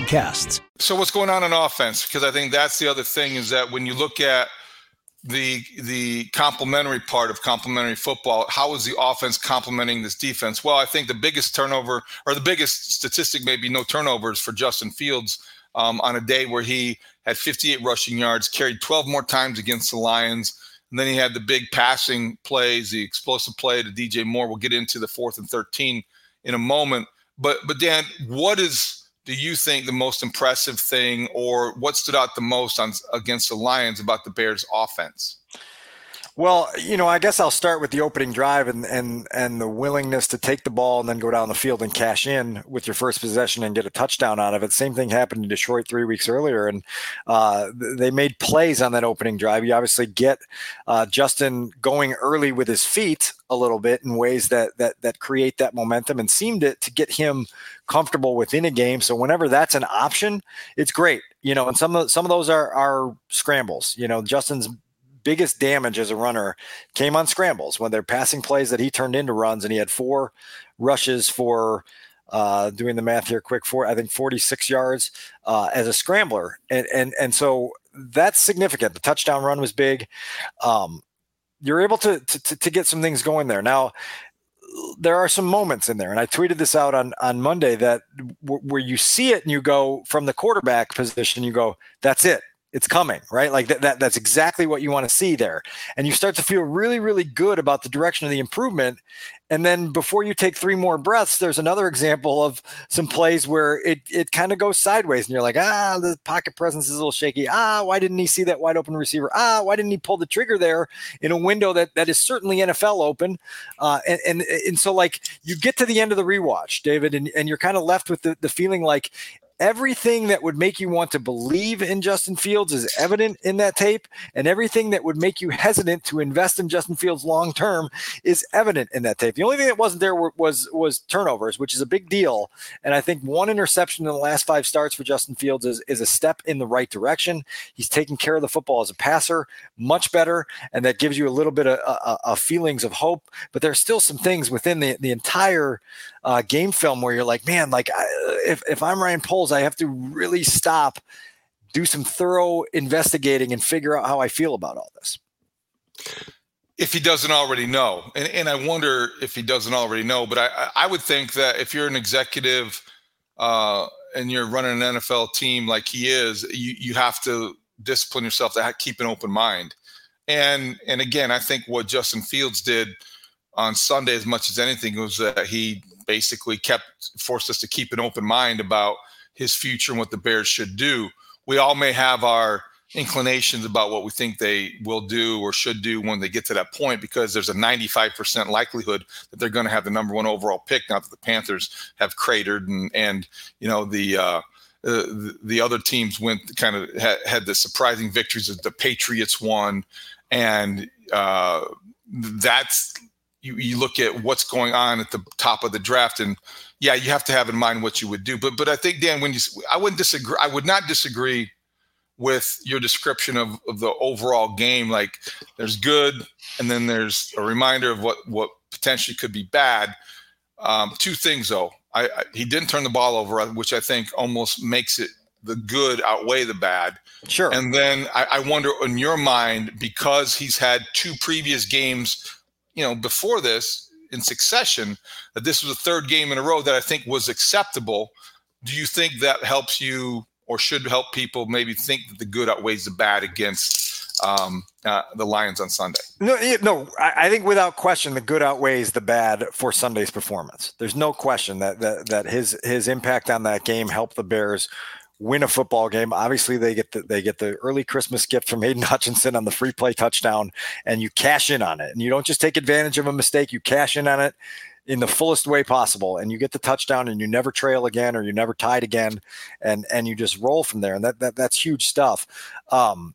podcasts. So what's going on in offense? Because I think that's the other thing is that when you look at the the complementary part of complementary football, how is the offense complementing this defense? Well, I think the biggest turnover or the biggest statistic may be no turnovers for Justin Fields um, on a day where he had 58 rushing yards, carried 12 more times against the Lions. And then he had the big passing plays, the explosive play to DJ Moore. We'll get into the fourth and 13 in a moment. But but Dan, what is do you think the most impressive thing or what stood out the most on against the Lions about the Bears offense? Well, you know, I guess I'll start with the opening drive and and and the willingness to take the ball and then go down the field and cash in with your first possession and get a touchdown out of it. Same thing happened in Detroit three weeks earlier, and uh, they made plays on that opening drive. You obviously get uh, Justin going early with his feet a little bit in ways that that that create that momentum and seemed to, to get him comfortable within a game. So whenever that's an option, it's great. You know, and some of some of those are are scrambles. You know, Justin's biggest damage as a runner came on scrambles when they're passing plays that he turned into runs, and he had four rushes for uh, doing the math here quick for I think 46 yards uh, as a scrambler, and and and so that's significant. The touchdown run was big. Um, you're able to, to to get some things going there now. There are some moments in there, and I tweeted this out on on Monday that w- where you see it and you go from the quarterback position, you go, "That's it it's coming, right? Like that, that that's exactly what you want to see there. And you start to feel really, really good about the direction of the improvement. And then before you take three more breaths, there's another example of some plays where it it kind of goes sideways and you're like, ah, the pocket presence is a little shaky. Ah, why didn't he see that wide open receiver? Ah, why didn't he pull the trigger there in a window that that is certainly NFL open? Uh, and, and and so like you get to the end of the rewatch, David, and, and you're kind of left with the, the feeling like everything that would make you want to believe in Justin Fields is evident in that tape, and everything that would make you hesitant to invest in Justin Fields long term is evident in that tape. The only thing that wasn't there was was turnovers, which is a big deal. And I think one interception in the last five starts for Justin Fields is, is a step in the right direction. He's taking care of the football as a passer much better, and that gives you a little bit of, of, of feelings of hope. But there's still some things within the the entire uh, game film where you're like, man, like I, if if I'm Ryan Poles, I have to really stop, do some thorough investigating, and figure out how I feel about all this. If he doesn't already know, and, and I wonder if he doesn't already know, but I I would think that if you're an executive uh, and you're running an NFL team like he is, you you have to discipline yourself to keep an open mind. And and again, I think what Justin Fields did on Sunday, as much as anything, was that he basically kept forced us to keep an open mind about his future and what the Bears should do. We all may have our inclinations about what we think they will do or should do when they get to that point because there's a 95% likelihood that they're going to have the number one overall pick now that the Panthers have cratered and and you know the uh, uh, the, the other teams went kind of had, had the surprising victories that the Patriots won and uh, that's you, you look at what's going on at the top of the draft and yeah, you have to have in mind what you would do. But but I think Dan, when you I wouldn't disagree, I would not disagree with your description of, of the overall game. Like there's good, and then there's a reminder of what what potentially could be bad. Um, two things though, I, I, he didn't turn the ball over, which I think almost makes it the good outweigh the bad. Sure. And then I, I wonder in your mind because he's had two previous games, you know, before this in succession, that this was the third game in a row that I think was acceptable. Do you think that helps you or should help people maybe think that the good outweighs the bad against um, uh, the Lions on Sunday. No, no, I, I, think without question, the good outweighs the bad for Sunday's performance. There's no question that that, that his his impact on that game helped the Bears win a football game. Obviously, they get the, they get the early Christmas gift from Aidan Hutchinson on the free play touchdown, and you cash in on it. And you don't just take advantage of a mistake; you cash in on it in the fullest way possible and you get the touchdown and you never trail again or you never tied again and and you just roll from there and that, that that's huge stuff um,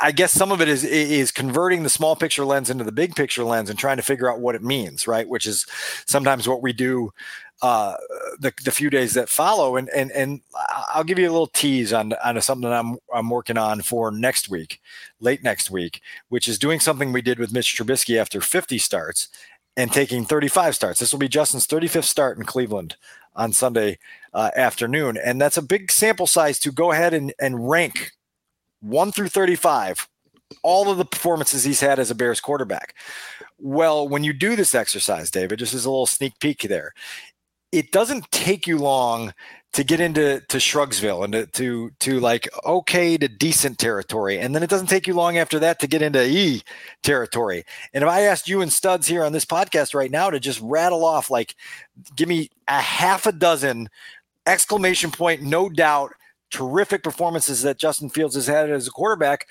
I guess some of it is is converting the small picture lens into the big picture lens and trying to figure out what it means, right? Which is sometimes what we do uh, the the few days that follow. And and and I'll give you a little tease on on something I'm I'm working on for next week, late next week, which is doing something we did with Mitch Trubisky after 50 starts and taking 35 starts. This will be Justin's 35th start in Cleveland on Sunday uh, afternoon, and that's a big sample size to go ahead and and rank 1 through 35, all of the performances he's had as a Bears quarterback. Well, when you do this exercise, David, just as a little sneak peek there, it doesn't take you long to get into to Shrugsville and to, to to like okay to decent territory, and then it doesn't take you long after that to get into E territory. And if I asked you and Studs here on this podcast right now to just rattle off like, give me a half a dozen exclamation point, no doubt terrific performances that Justin Fields has had as a quarterback,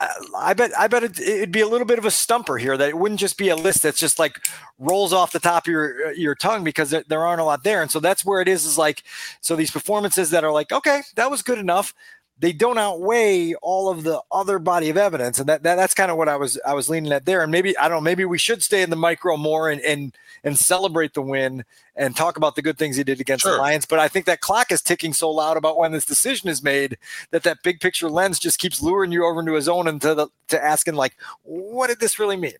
uh, I bet I bet it'd be a little bit of a stumper here. That it wouldn't just be a list that's just like rolls off the top of your uh, your tongue because there aren't a lot there. And so that's where it is. Is like so these performances that are like okay, that was good enough they don't outweigh all of the other body of evidence. And that, that that's kind of what i was i was leaning at there. And maybe i don't know maybe we should stay in the micro more and and and celebrate the win and talk about the good things he did against sure. the lions. But i think that clock is ticking so loud about when this decision is made that that big picture lens just keeps luring you over into his own and to the to asking like what did this really mean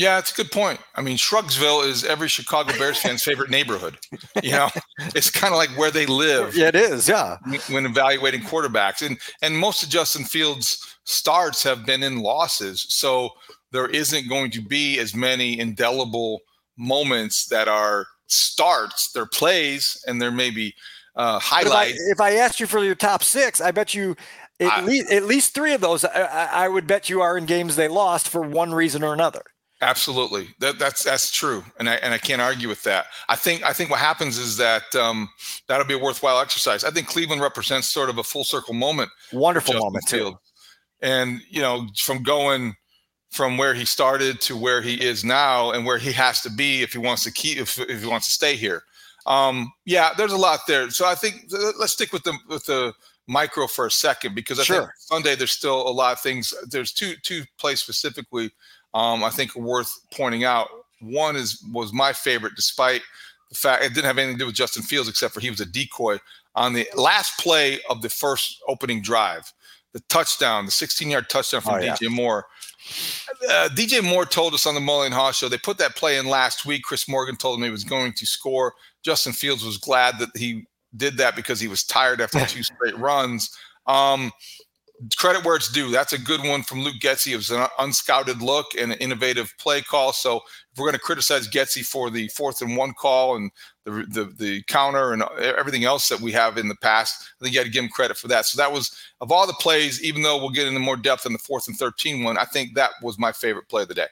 yeah, it's a good point. I mean, Shrugsville is every Chicago Bears fan's favorite neighborhood. You know, it's kind of like where they live. Yeah, it is. Yeah, when evaluating quarterbacks, and and most of Justin Fields' starts have been in losses, so there isn't going to be as many indelible moments that are starts. They're plays, and there may be uh, highlights. If I, if I asked you for your top six, I bet you at, I, least, at least three of those, I, I, would bet you are in games they lost for one reason or another. Absolutely, that, that's that's true, and I and I can't argue with that. I think I think what happens is that um, that'll be a worthwhile exercise. I think Cleveland represents sort of a full circle moment. Wonderful moment Field. too. And you know, from going from where he started to where he is now, and where he has to be if he wants to keep if, if he wants to stay here. Um, yeah, there's a lot there. So I think let's stick with the with the micro for a second because I sure. think Sunday there's still a lot of things. There's two two plays specifically um, I think worth pointing out. One is was my favorite, despite the fact it didn't have anything to do with Justin Fields except for he was a decoy on the last play of the first opening drive. The touchdown, the 16-yard touchdown from oh, DJ yeah. Moore. Uh, DJ Moore told us on the Mully and Haugh show they put that play in last week. Chris Morgan told him he was going to score. Justin Fields was glad that he did that because he was tired after two straight runs. Um, credit where it's due. That's a good one from Luke Getsy. It was an unscouted look and an innovative play call. So if we're going to criticize Getsy for the fourth and one call and the, the the counter and everything else that we have in the past, I think you got to give him credit for that. So that was of all the plays, even though we'll get into more depth in the fourth and 13 one, I think that was my favorite play of the day.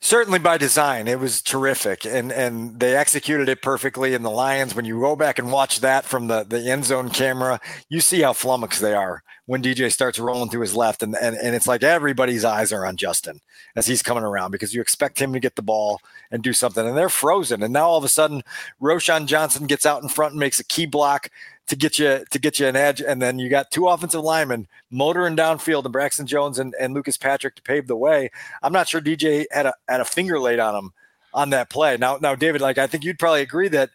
Certainly by design, it was terrific, and and they executed it perfectly. And the Lions, when you go back and watch that from the the end zone camera, you see how flummoxed they are when DJ starts rolling to his left, and and and it's like everybody's eyes are on Justin as he's coming around because you expect him to get the ball and do something, and they're frozen. And now all of a sudden, Roschon Johnson gets out in front and makes a key block to get you to get you an edge, and then you got two offensive linemen motoring downfield, and Braxton Jones and, and Lucas Patrick to pave the way. I'm not sure DJ had a had a finger laid on him on that play. Now, now, David, like I think you'd probably agree that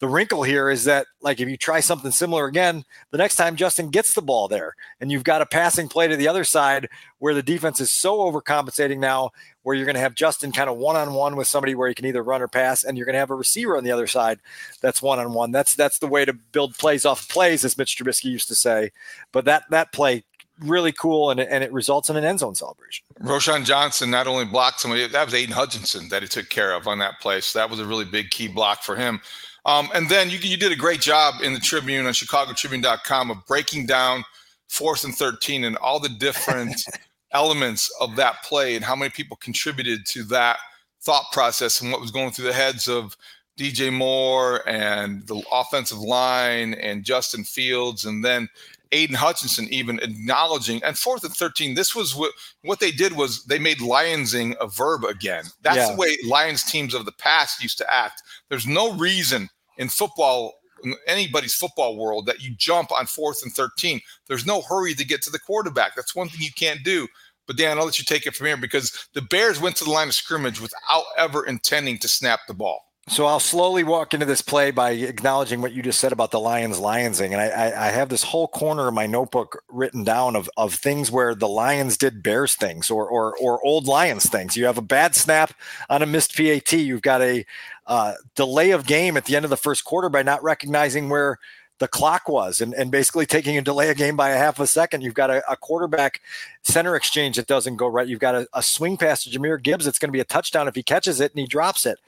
the wrinkle here is that like if you try something similar again the next time justin gets the ball there and you've got a passing play to the other side where the defense is so overcompensating now where you're going to have justin kind of one-on-one with somebody where he can either run or pass and you're going to have a receiver on the other side that's one-on-one that's that's the way to build plays off plays as mitch trubisky used to say but that that play really cool and, and it results in an end zone celebration. Roschon Johnson not only blocked somebody, that was Aidan Hutchinson that he took care of on that play. So that was a really big key block for him. Um, and then you, you did a great job in the Tribune on ChicagoTribune.com of breaking down fourth and 13 and all the different elements of that play and how many people contributed to that thought process and what was going through the heads of DJ Moore and the offensive line and Justin Fields and then Aidan Hutchinson even acknowledging and fourth and 13 this was what what they did was they made lionsing a verb again. That's yeah. the way lions teams of the past used to act. There's no reason in football in anybody's football world that you jump on fourth and 13 there's no hurry to get to the quarterback. That's one thing you can't do. But Dan, I'll let you take it from here because the Bears went to the line of scrimmage without ever intending to snap the ball. So I'll slowly walk into this play by acknowledging what you just said about the Lions Lionsing, and I, I, I, have this whole corner of my notebook written down of, of things where the Lions did Bears things or, or or old Lions things. You have a bad snap on a missed PAT. You've got a uh, delay of game at the end of the first quarter by not recognizing where the clock was and, and basically taking a delay of game by a half a second. You've got a, a quarterback center exchange that doesn't go right. You've got a, a swing pass to Jahmyr Gibbs. It's going to be a touchdown if he catches it and he drops it.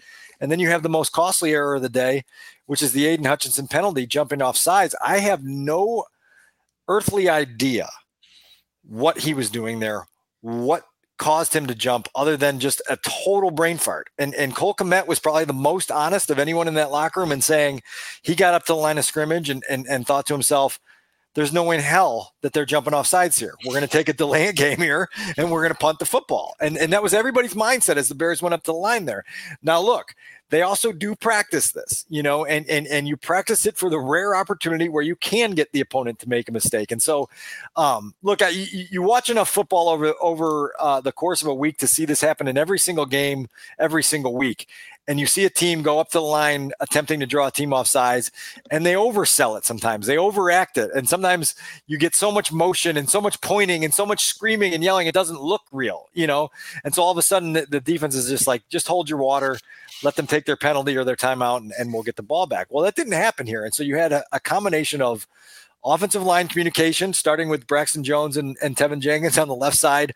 And then you have the most costly error of the day, which is the Aidan Hutchinson penalty jumping off sides. I have no earthly idea what he was doing there, what caused him to jump other than just a total brain fart. And and Cole Kmet was probably the most honest of anyone in that locker room and saying he got up to the line of scrimmage and and, and thought to himself, there's no way in hell that they're jumping off sides here. We're going to take a delay game here and we're going to punt the football. And, and that was everybody's mindset as the Bears went up to the line there. Now, look, they also do practice this, you know, and, and, and you practice it for the rare opportunity where you can get the opponent to make a mistake. And so, um, look, you, you watch enough football over, over uh, the course of a week to see this happen in every single game, every single week and you see a team go up to the line attempting to draw a team off sides and they oversell it sometimes. They overact it. And sometimes you get so much motion and so much pointing and so much screaming and yelling it doesn't look real you know? And so all of a sudden the, the defense is just like just hold your water let them take their penalty or their timeout and, and we'll get the ball back. Well that didn't happen here. And so you had a, a combination of offensive line communication starting with braxton jones and, and teven jenkins on the left side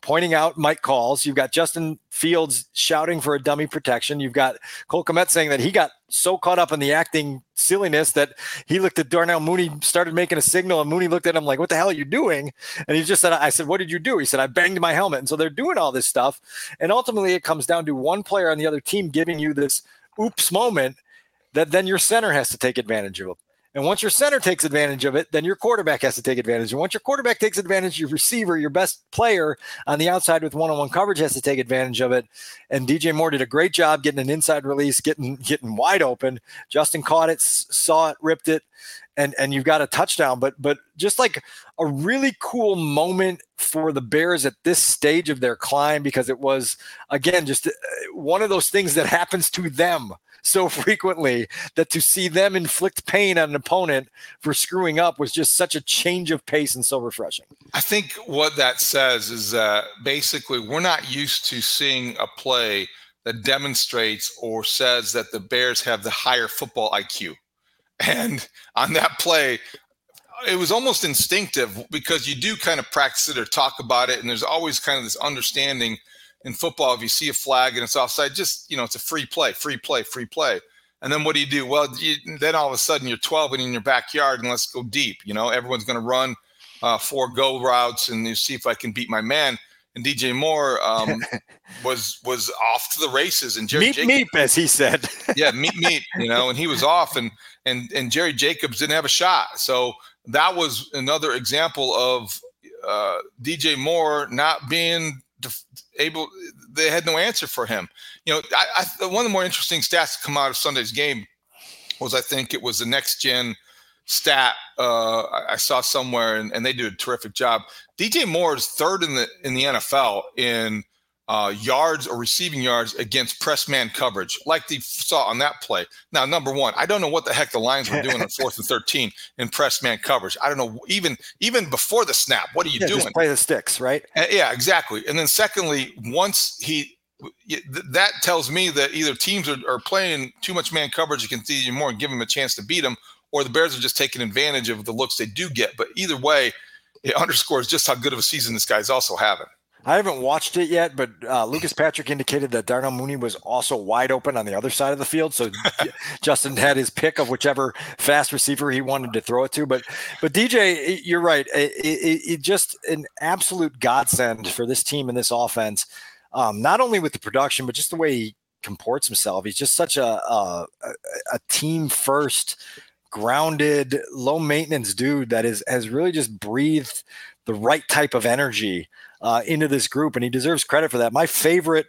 pointing out Mike calls. You've got Justin Fields shouting for a dummy protection. You've got Cole Kmet saying that he got so caught up in the acting silliness that he looked at Darnell Mooney, started making a signal, and Mooney looked at him like, What the hell are you doing? And he just said, I said, What did you do? He said, I banged my helmet. And so they're doing all this stuff. And ultimately, it comes down to one player on the other team giving you this oops moment that then your center has to take advantage of. And once your center takes advantage of it, then your quarterback has to take advantage. And once your quarterback takes advantage, your receiver, your best player on the outside with one-on-one coverage has to take advantage of it. And DJ Moore did a great job getting an inside release, getting getting wide open. Justin caught it, saw it, ripped it, and and you've got a touchdown. But but just like a really cool moment for the Bears at this stage of their climb because it was again just uh, one of those things that happens to them so frequently that to see them inflict pain on an opponent for screwing up was just such a change of pace and so refreshing. I think what that says is that basically we're not used to seeing a play that demonstrates or says that the Bears have the higher football IQ. And on that play, it was almost instinctive because you do kind of practice it or talk about it, and there's always kind of this understanding in football, if you see a flag and it's offside, just you know, it's a free play, free play, free play. And then what do you do? Well, you, then all of a sudden you're 12 and in your backyard, and let's go deep. You know, everyone's going to run uh, four go routes, and you see if I can beat my man. And DJ Moore um, was was off to the races, and Jerry meet Jacobs, meet as he said. yeah, meet meet. You know, and he was off, and and and Jerry Jacobs didn't have a shot. So that was another example of uh, DJ Moore not being able. They had no answer for him. You know, I, I, one of the more interesting stats to come out of Sunday's game was I think it was the next gen stat uh, I saw somewhere, and, and, they do a terrific job. DJ Moore is third in the in the NFL in uh, yards or receiving yards against press man coverage, like they saw on that play. Now, number one, I don't know what the heck the Lions were doing on fourth and thirteen in press man coverage. I don't know even even before the snap. What are you yeah, doing? Play the sticks, right? Uh, yeah, exactly. And then secondly, once he that tells me that either teams are, are playing too much man coverage against DJ Moore and give him a chance to beat him, or the Bears are just taking advantage of the looks they do get. But either way, it underscores just how good of a season this guy's also having. I haven't watched it yet, but uh, Lucas Patrick indicated that Darnell Mooney was also wide open on the other side of the field. So Justin had his pick of whichever fast receiver he wanted to throw it to. But but DJ, you're right. It, it, it just an absolute godsend for this team and this offense. Um, not only with the production, but just the way he comports himself. He's just such a a, a team first, grounded, low maintenance dude that is has really just breathed the right type of energy uh, into this group, and he deserves credit for that. My favorite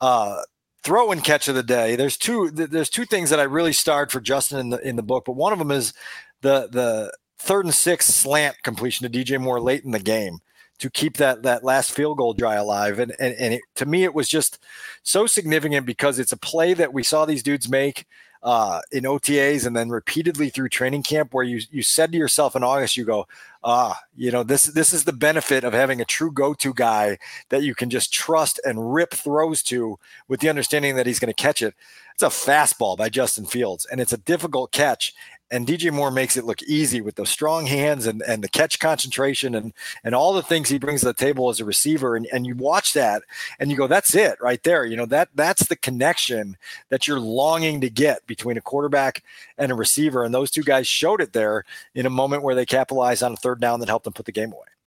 uh, throw and catch of the day. There's two. There's two things that I really starred for Justin in the in the book, but one of them is the the third and six slant completion to DJ Moore late in the game to keep that that last field goal dry alive. And and, and it, to me, it was just so significant because it's a play that we saw these dudes make uh, in OTAs and then repeatedly through training camp, where you you said to yourself in August, you go, ah, you know, this this is the benefit of having a true go-to guy that you can just trust and rip throws to with the understanding that he's going to catch it. It's a fastball by Justin Fields, and it's a difficult catch and DJ Moore makes it look easy with those strong hands and, and the catch concentration and and all the things he brings to the table as a receiver. And, and you watch that and you go, that's it right there. You know, that that's the connection that you're longing to get between a quarterback and a receiver. And those two guys showed it there in a moment where they capitalized on a third down that helped them put the game away.